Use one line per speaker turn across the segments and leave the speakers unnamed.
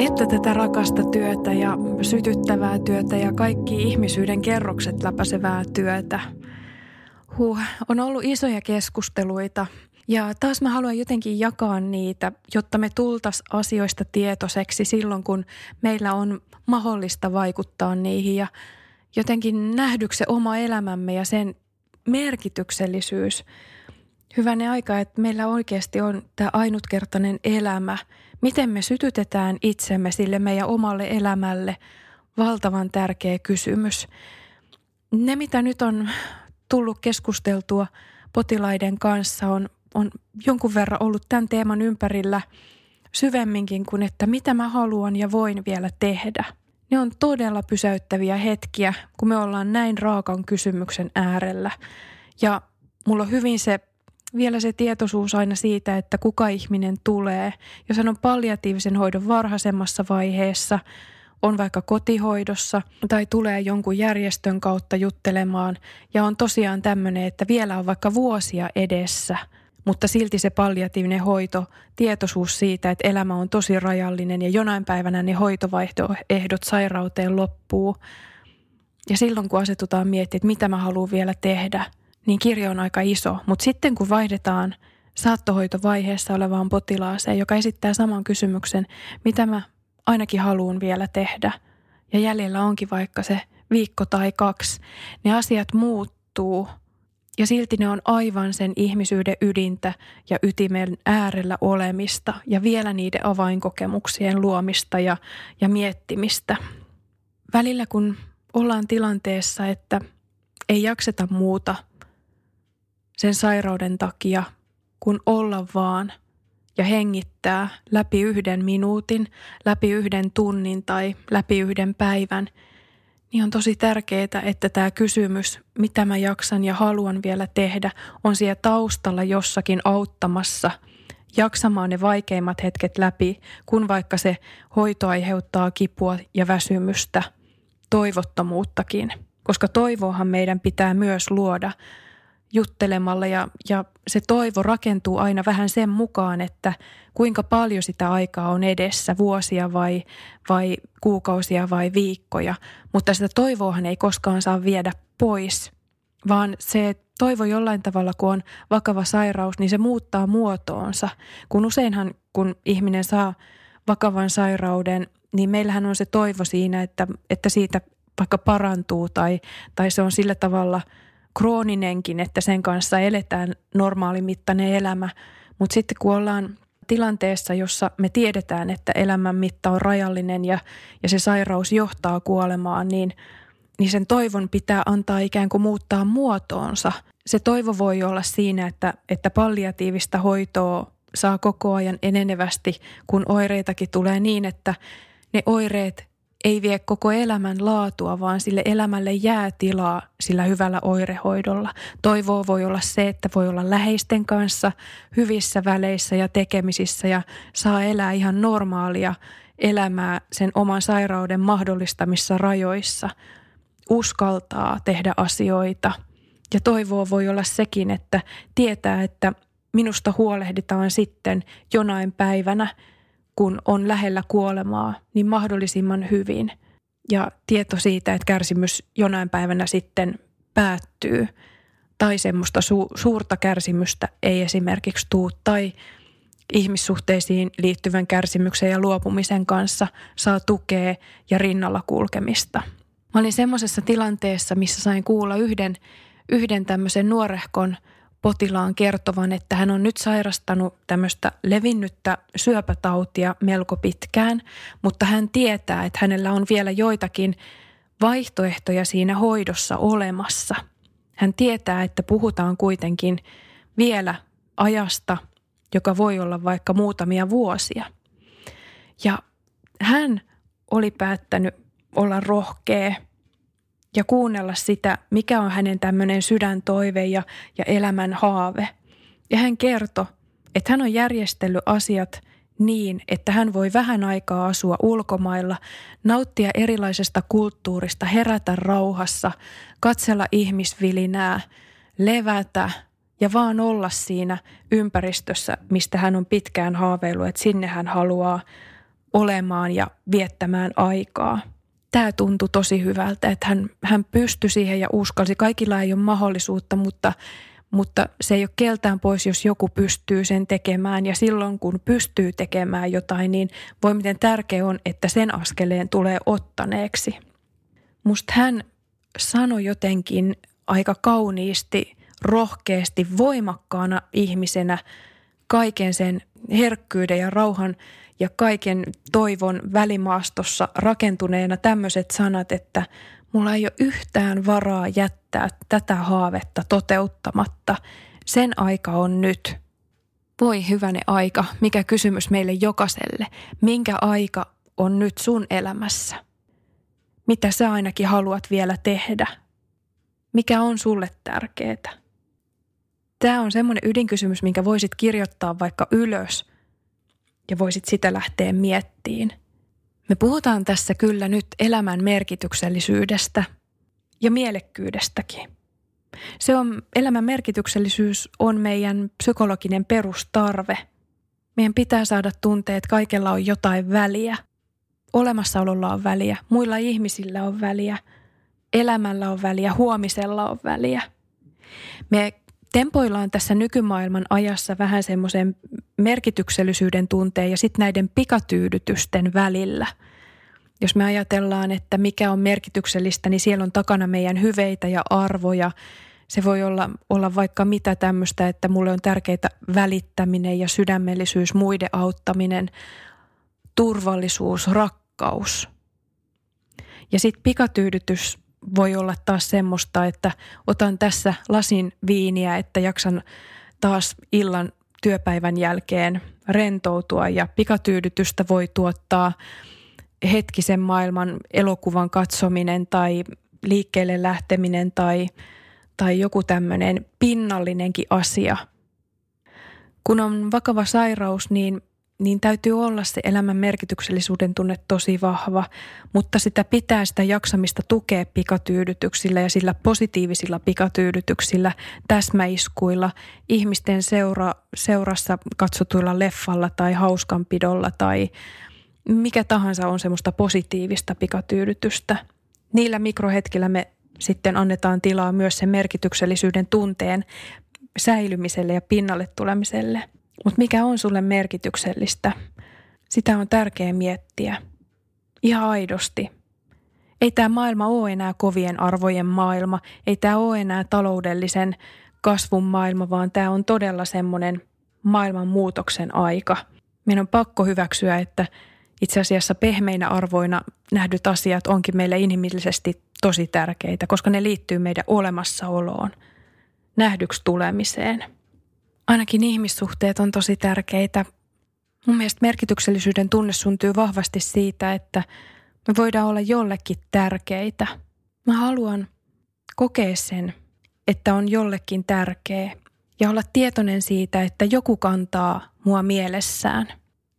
Että tätä rakasta työtä ja sytyttävää työtä ja kaikki ihmisyyden kerrokset läpäisevää työtä. Huh, on ollut isoja keskusteluita ja taas mä haluan jotenkin jakaa niitä, jotta me tultas asioista tietoiseksi silloin, kun meillä on mahdollista vaikuttaa niihin ja jotenkin nähdyksi se oma elämämme ja sen merkityksellisyys. Hyvänä aika, että meillä oikeasti on tämä ainutkertainen elämä. Miten me sytytetään itsemme sille meidän omalle elämälle? Valtavan tärkeä kysymys. Ne, mitä nyt on tullut keskusteltua potilaiden kanssa, on, on jonkun verran ollut tämän teeman ympärillä syvemminkin kuin, että mitä mä haluan ja voin vielä tehdä. Ne on todella pysäyttäviä hetkiä, kun me ollaan näin raakan kysymyksen äärellä. Ja mulla on hyvin se vielä se tietoisuus aina siitä, että kuka ihminen tulee. Jos hän on palliatiivisen hoidon varhaisemmassa vaiheessa, on vaikka kotihoidossa tai tulee jonkun järjestön kautta juttelemaan ja on tosiaan tämmöinen, että vielä on vaikka vuosia edessä, mutta silti se palliatiivinen hoito, tietoisuus siitä, että elämä on tosi rajallinen ja jonain päivänä ne hoitovaihtoehdot sairauteen loppuu. Ja silloin kun asetutaan miettimään, että mitä mä haluan vielä tehdä – niin kirjo on aika iso. Mutta sitten kun vaihdetaan saattohoitovaiheessa olevaan potilaaseen, joka esittää saman kysymyksen, mitä mä ainakin haluan vielä tehdä, ja jäljellä onkin vaikka se viikko tai kaksi, ne asiat muuttuu ja silti ne on aivan sen ihmisyyden ydintä ja ytimen äärellä olemista ja vielä niiden avainkokemuksien luomista ja, ja miettimistä. Välillä kun ollaan tilanteessa, että ei jakseta muuta – sen sairauden takia, kun olla vaan ja hengittää läpi yhden minuutin, läpi yhden tunnin tai läpi yhden päivän, niin on tosi tärkeää, että tämä kysymys, mitä mä jaksan ja haluan vielä tehdä, on siellä taustalla jossakin auttamassa jaksamaan ne vaikeimmat hetket läpi, kun vaikka se hoito aiheuttaa kipua ja väsymystä, toivottomuuttakin. Koska toivoahan meidän pitää myös luoda juttelemalla ja, ja se toivo rakentuu aina vähän sen mukaan, että kuinka paljon sitä aikaa on edessä, vuosia vai, vai kuukausia vai viikkoja. Mutta sitä toivoahan ei koskaan saa viedä pois, vaan se toivo jollain tavalla, kun on vakava sairaus, niin se muuttaa muotoonsa. Kun useinhan, kun ihminen saa vakavan sairauden, niin meillähän on se toivo siinä, että, että siitä vaikka parantuu tai, tai se on sillä tavalla – krooninenkin, että sen kanssa eletään normaalimittainen elämä. Mutta sitten kun ollaan tilanteessa, jossa me tiedetään, että elämän mitta on rajallinen ja, ja se sairaus johtaa kuolemaan, niin, niin sen toivon pitää antaa ikään kuin muuttaa muotoonsa. Se toivo voi olla siinä, että, että palliatiivista hoitoa saa koko ajan enenevästi, kun oireitakin tulee niin, että ne oireet ei vie koko elämän laatua, vaan sille elämälle jää tilaa sillä hyvällä oirehoidolla. Toivoa voi olla se, että voi olla läheisten kanssa hyvissä väleissä ja tekemisissä ja saa elää ihan normaalia elämää sen oman sairauden mahdollistamissa rajoissa. Uskaltaa tehdä asioita. Ja toivoa voi olla sekin, että tietää, että minusta huolehditaan sitten jonain päivänä – kun on lähellä kuolemaa, niin mahdollisimman hyvin. Ja tieto siitä, että kärsimys jonain päivänä sitten päättyy tai semmoista su- suurta kärsimystä ei esimerkiksi tuu tai ihmissuhteisiin liittyvän kärsimyksen ja luopumisen kanssa saa tukea ja rinnalla kulkemista. Mä olin semmoisessa tilanteessa, missä sain kuulla yhden, yhden tämmöisen nuorehkon potilaan kertovan, että hän on nyt sairastanut tämmöistä levinnyttä syöpätautia melko pitkään, mutta hän tietää, että hänellä on vielä joitakin vaihtoehtoja siinä hoidossa olemassa. Hän tietää, että puhutaan kuitenkin vielä ajasta, joka voi olla vaikka muutamia vuosia. Ja hän oli päättänyt olla rohkea ja kuunnella sitä, mikä on hänen tämmöinen sydäntoive ja, ja elämän haave. Ja hän kertoi, että hän on järjestellyt asiat niin, että hän voi vähän aikaa asua ulkomailla, nauttia erilaisesta kulttuurista, herätä rauhassa, katsella ihmisvilinää, levätä ja vaan olla siinä ympäristössä, mistä hän on pitkään haaveillut, että sinne hän haluaa olemaan ja viettämään aikaa. Tämä tuntui tosi hyvältä, että hän, hän pystyi siihen ja uskalsi. Kaikilla ei ole mahdollisuutta, mutta, mutta se ei ole keltään pois, jos joku pystyy sen tekemään. Ja silloin, kun pystyy tekemään jotain, niin voi miten tärkeä on, että sen askeleen tulee ottaneeksi. Musta hän sanoi jotenkin aika kauniisti, rohkeasti, voimakkaana ihmisenä kaiken sen herkkyyden ja rauhan ja kaiken toivon välimaastossa rakentuneena tämmöiset sanat, että mulla ei ole yhtään varaa jättää tätä haavetta toteuttamatta. Sen aika on nyt. Voi hyväne aika, mikä kysymys meille jokaiselle. Minkä aika on nyt sun elämässä? Mitä sä ainakin haluat vielä tehdä? Mikä on sulle tärkeää? Tämä on semmoinen ydinkysymys, minkä voisit kirjoittaa vaikka ylös ja voisit sitä lähteä miettiin. Me puhutaan tässä kyllä nyt elämän merkityksellisyydestä ja mielekkyydestäkin. Se on, elämän merkityksellisyys on meidän psykologinen perustarve. Meidän pitää saada tuntea, että kaikella on jotain väliä. Olemassaololla on väliä, muilla ihmisillä on väliä, elämällä on väliä, huomisella on väliä. Me tempoillaan tässä nykymaailman ajassa vähän semmoisen merkityksellisyyden tunteen ja sitten näiden pikatyydytysten välillä. Jos me ajatellaan, että mikä on merkityksellistä, niin siellä on takana meidän hyveitä ja arvoja. Se voi olla, olla vaikka mitä tämmöistä, että mulle on tärkeää välittäminen ja sydämellisyys, muiden auttaminen, turvallisuus, rakkaus. Ja sitten pikatyydytys voi olla taas semmoista, että otan tässä lasin viiniä, että jaksan taas illan työpäivän jälkeen rentoutua ja pikatyydytystä voi tuottaa hetkisen maailman elokuvan katsominen tai liikkeelle lähteminen tai, tai joku tämmöinen pinnallinenkin asia. Kun on vakava sairaus, niin niin täytyy olla se elämän merkityksellisuuden tunne tosi vahva, mutta sitä pitää sitä jaksamista tukea pikatyydytyksillä ja sillä positiivisilla pikatyydytyksillä, täsmäiskuilla, ihmisten seura, seurassa katsotuilla leffalla tai hauskanpidolla tai mikä tahansa on semmoista positiivista pikatyydytystä. Niillä mikrohetkillä me sitten annetaan tilaa myös sen merkityksellisyyden tunteen säilymiselle ja pinnalle tulemiselle – mutta mikä on sulle merkityksellistä, sitä on tärkeää miettiä. Ihan aidosti. Ei tämä maailma ole enää kovien arvojen maailma, ei tämä ole enää taloudellisen kasvun maailma, vaan tämä on todella semmoinen maailman muutoksen aika. Meidän on pakko hyväksyä, että itse asiassa pehmeinä arvoina nähdyt asiat onkin meille inhimillisesti tosi tärkeitä, koska ne liittyy meidän olemassaoloon, nähdyksi tulemiseen – ainakin ihmissuhteet on tosi tärkeitä. Mun mielestä merkityksellisyyden tunne syntyy vahvasti siitä, että me voidaan olla jollekin tärkeitä. Mä haluan kokea sen, että on jollekin tärkeä ja olla tietoinen siitä, että joku kantaa mua mielessään.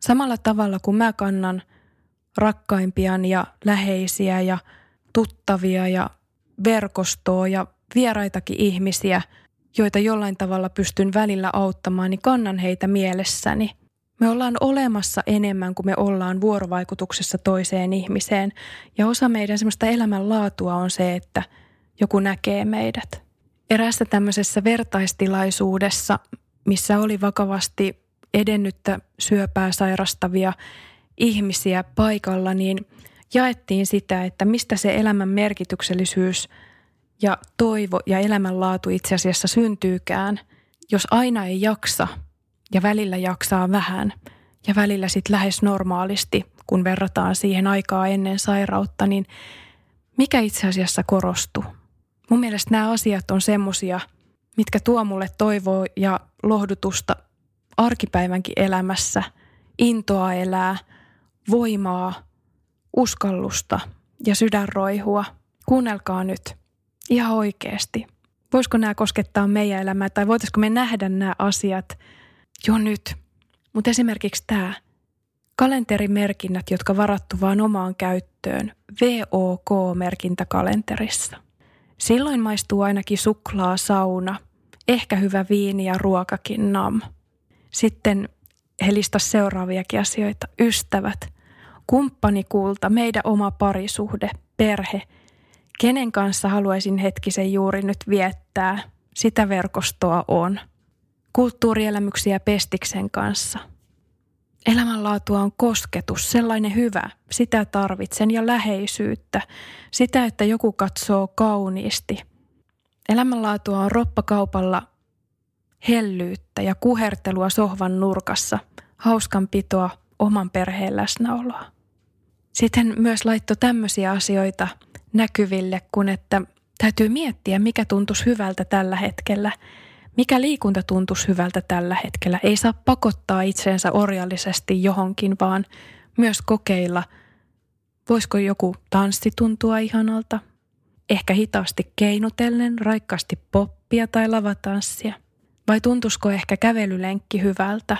Samalla tavalla kuin mä kannan rakkaimpian ja läheisiä ja tuttavia ja verkostoa ja vieraitakin ihmisiä – joita jollain tavalla pystyn välillä auttamaan, niin kannan heitä mielessäni. Me ollaan olemassa enemmän kuin me ollaan vuorovaikutuksessa toiseen ihmiseen. Ja osa meidän semmoista elämänlaatua on se, että joku näkee meidät. Eräässä tämmöisessä vertaistilaisuudessa, missä oli vakavasti edennyttä syöpää sairastavia ihmisiä paikalla, niin jaettiin sitä, että mistä se elämän merkityksellisyys – ja toivo ja elämänlaatu itse asiassa syntyykään, jos aina ei jaksa ja välillä jaksaa vähän ja välillä sitten lähes normaalisti, kun verrataan siihen aikaa ennen sairautta, niin mikä itse asiassa korostuu? Mun mielestä nämä asiat on semmosia, mitkä tuo mulle toivoa ja lohdutusta arkipäivänkin elämässä, intoa elää, voimaa, uskallusta ja sydänroihua. Kuunnelkaa nyt ihan oikeasti. Voisiko nämä koskettaa meidän elämää tai voitaisiko me nähdä nämä asiat jo nyt? Mutta esimerkiksi tämä kalenterimerkinnät, jotka varattu vain omaan käyttöön VOK-merkintä kalenterissa. Silloin maistuu ainakin suklaa, sauna, ehkä hyvä viini ja ruokakin nam. Sitten he seuraaviakin asioita. Ystävät, kumppanikulta, meidän oma parisuhde, perhe. Kenen kanssa haluaisin hetkisen juuri nyt viettää? Sitä verkostoa on. Kulttuurielämyksiä Pestiksen kanssa. Elämänlaatua on kosketus, sellainen hyvä. Sitä tarvitsen ja läheisyyttä. Sitä, että joku katsoo kauniisti. Elämänlaatua on roppakaupalla hellyyttä ja kuhertelua sohvan nurkassa, hauskanpitoa, oman perheen läsnäoloa. Sitten myös laitto tämmöisiä asioita näkyville, kun että täytyy miettiä, mikä tuntuisi hyvältä tällä hetkellä. Mikä liikunta tuntuisi hyvältä tällä hetkellä. Ei saa pakottaa itseensä orjallisesti johonkin, vaan myös kokeilla, voisiko joku tanssi tuntua ihanalta. Ehkä hitaasti keinutellen, raikkaasti poppia tai lavatanssia – vai tuntusko ehkä kävelylenkki hyvältä?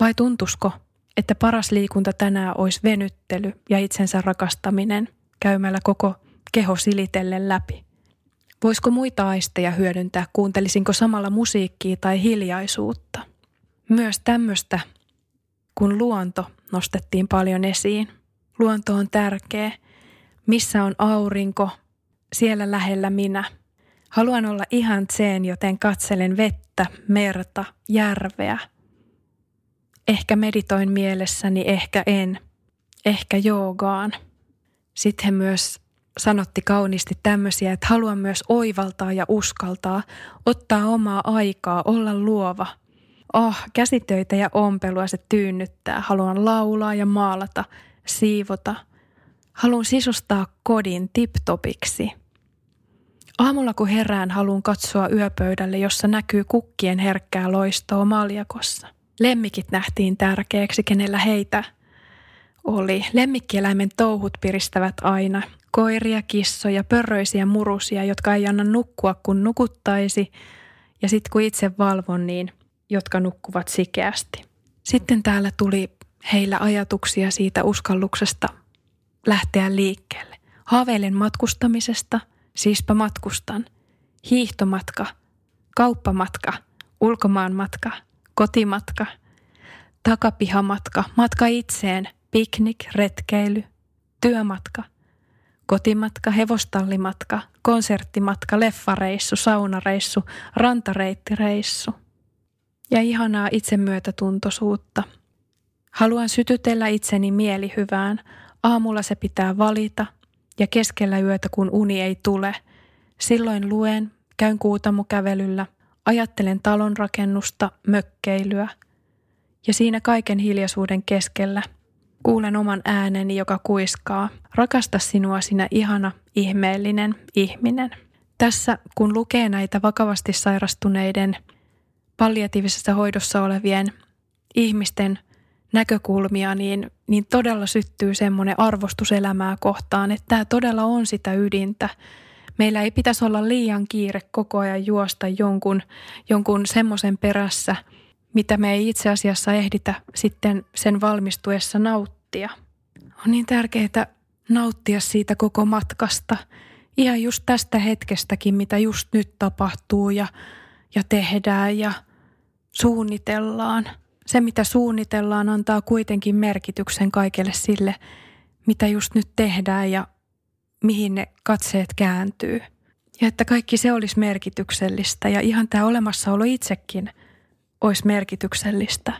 Vai tuntusko, että paras liikunta tänään olisi venyttely ja itsensä rakastaminen käymällä koko keho silitellen läpi? Voisiko muita aisteja hyödyntää, kuuntelisinko samalla musiikkia tai hiljaisuutta? Myös tämmöistä, kun luonto nostettiin paljon esiin. Luonto on tärkeä. Missä on aurinko, siellä lähellä minä – Haluan olla ihan tseen, joten katselen vettä, merta, järveä. Ehkä meditoin mielessäni, ehkä en. Ehkä joogaan. Sitten he myös sanotti kauniisti tämmöisiä, että haluan myös oivaltaa ja uskaltaa, ottaa omaa aikaa, olla luova. Oh, käsitöitä ja ompelua se tyynnyttää. Haluan laulaa ja maalata, siivota. Haluan sisustaa kodin tiptopiksi. Aamulla kun herään, haluan katsoa yöpöydälle, jossa näkyy kukkien herkkää loistoa maljakossa. Lemmikit nähtiin tärkeäksi, kenellä heitä oli. Lemmikkieläimen touhut piristävät aina. Koiria, kissoja, pörröisiä murusia, jotka ei anna nukkua kun nukuttaisi. Ja sitten kun itse valvon, niin jotka nukkuvat sikeästi. Sitten täällä tuli heillä ajatuksia siitä uskalluksesta lähteä liikkeelle. Haaveilen matkustamisesta – Siispä matkustan. Hiihtomatka, kauppamatka, ulkomaanmatka, kotimatka, takapihamatka, matka itseen, piknik, retkeily, työmatka, kotimatka, hevostallimatka, konserttimatka, leffareissu, saunareissu, rantareittireissu. Ja ihanaa itsemyötätuntoisuutta. Haluan sytytellä itseni mielihyvään. Aamulla se pitää valita – ja keskellä yötä, kun uni ei tule, silloin luen, käyn kuutamukävelyllä, ajattelen talon rakennusta, mökkeilyä. Ja siinä kaiken hiljaisuuden keskellä kuulen oman ääneni, joka kuiskaa, rakasta sinua sinä ihana, ihmeellinen ihminen. Tässä kun lukee näitä vakavasti sairastuneiden, palliatiivisessa hoidossa olevien ihmisten näkökulmia, niin, niin todella syttyy semmoinen arvostus elämää kohtaan, että tämä todella on sitä ydintä. Meillä ei pitäisi olla liian kiire koko ajan juosta jonkun, jonkun semmoisen perässä, mitä me ei itse asiassa ehditä sitten sen valmistuessa nauttia. On niin tärkeää nauttia siitä koko matkasta, ihan just tästä hetkestäkin, mitä just nyt tapahtuu ja, ja tehdään ja suunnitellaan – se, mitä suunnitellaan, antaa kuitenkin merkityksen kaikelle sille, mitä just nyt tehdään ja mihin ne katseet kääntyy. Ja että kaikki se olisi merkityksellistä ja ihan tämä olemassaolo itsekin olisi merkityksellistä.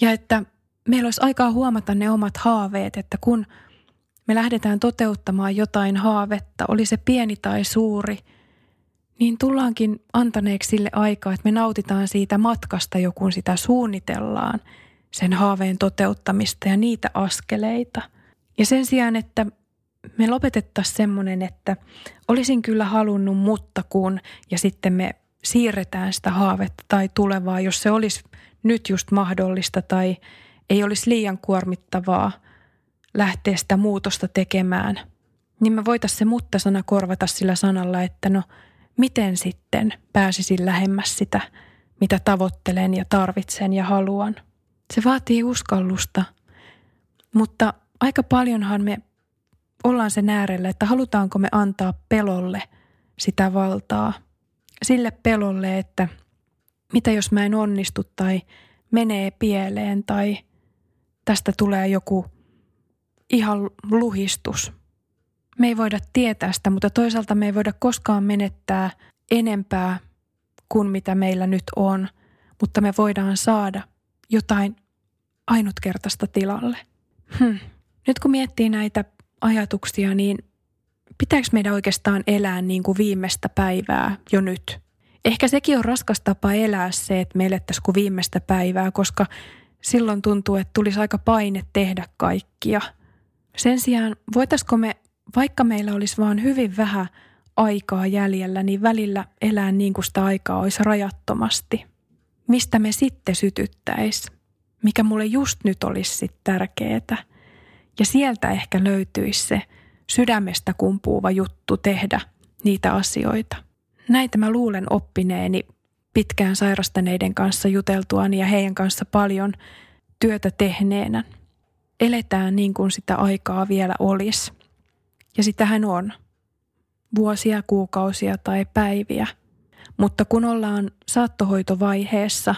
Ja että meillä olisi aikaa huomata ne omat haaveet, että kun me lähdetään toteuttamaan jotain haavetta, oli se pieni tai suuri, niin tullaankin antaneeksi sille aikaa, että me nautitaan siitä matkasta, joku sitä suunnitellaan, sen haaveen toteuttamista ja niitä askeleita. Ja sen sijaan, että me lopetettaisiin semmoinen, että olisin kyllä halunnut, mutta kun, ja sitten me siirretään sitä haavetta tai tulevaa, jos se olisi nyt just mahdollista tai ei olisi liian kuormittavaa lähteä sitä muutosta tekemään, niin me voitaisiin se mutta-sana korvata sillä sanalla, että no miten sitten pääsisin lähemmäs sitä, mitä tavoittelen ja tarvitsen ja haluan. Se vaatii uskallusta, mutta aika paljonhan me ollaan sen äärellä, että halutaanko me antaa pelolle sitä valtaa. Sille pelolle, että mitä jos mä en onnistu tai menee pieleen tai tästä tulee joku ihan luhistus. Me ei voida tietää sitä, mutta toisaalta me ei voida koskaan menettää enempää kuin mitä meillä nyt on, mutta me voidaan saada jotain ainutkertaista tilalle. Hm. Nyt kun miettii näitä ajatuksia, niin pitääkö meidän oikeastaan elää niin kuin viimeistä päivää jo nyt? Ehkä sekin on raskas tapa elää se, että me elettäisiin kuin viimeistä päivää, koska silloin tuntuu, että tulisi aika paine tehdä kaikkia. Sen sijaan voitaisiko me, vaikka meillä olisi vaan hyvin vähän aikaa jäljellä, niin välillä elää niin kuin sitä aikaa olisi rajattomasti. Mistä me sitten sytyttäisi? Mikä mulle just nyt olisi sitten tärkeää? Ja sieltä ehkä löytyisi se sydämestä kumpuuva juttu tehdä niitä asioita. Näitä mä luulen oppineeni pitkään sairastaneiden kanssa juteltuani ja heidän kanssa paljon työtä tehneenä. Eletään niin kuin sitä aikaa vielä olisi. Ja sitähän on. Vuosia, kuukausia tai päiviä. Mutta kun ollaan saattohoitovaiheessa,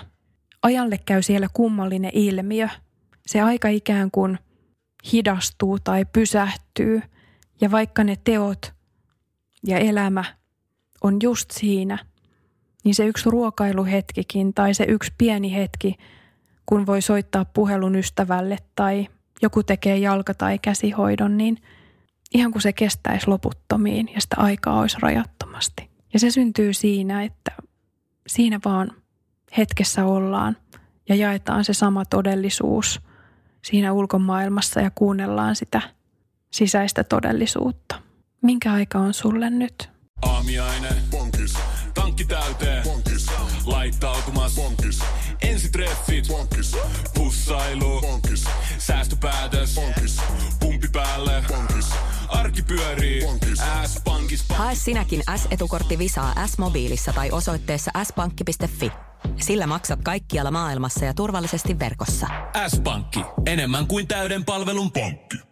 ajalle käy siellä kummallinen ilmiö. Se aika ikään kuin – hidastuu tai pysähtyy ja vaikka ne teot ja elämä on just siinä, niin se yksi ruokailuhetkikin tai se yksi pieni hetki, kun voi soittaa puhelun ystävälle tai joku tekee jalka- tai käsihoidon, niin ihan kuin se kestäisi loputtomiin ja sitä aikaa olisi rajattomasti. Ja se syntyy siinä, että siinä vaan hetkessä ollaan ja jaetaan se sama todellisuus – siinä ulkomaailmassa ja kuunnellaan sitä sisäistä todellisuutta. Minkä aika on sulle nyt?
Aamiaine. Bonkis. Tankki täyteen. Bonkis. Laittautumas. Bonkis. Ensitreffit. Bonkis. Pussailu. Bonkis. Säästöpäätös. Bonkis. Pumpi päälle. Bonkis. Arki pyörii. Bonkis.
S-pankis. Hae sinäkin S-etukortti Visaa S-mobiilissa tai osoitteessa s-pankki.fi. Sillä maksat kaikkialla maailmassa ja turvallisesti verkossa.
S-pankki. Enemmän kuin täyden palvelun pankki.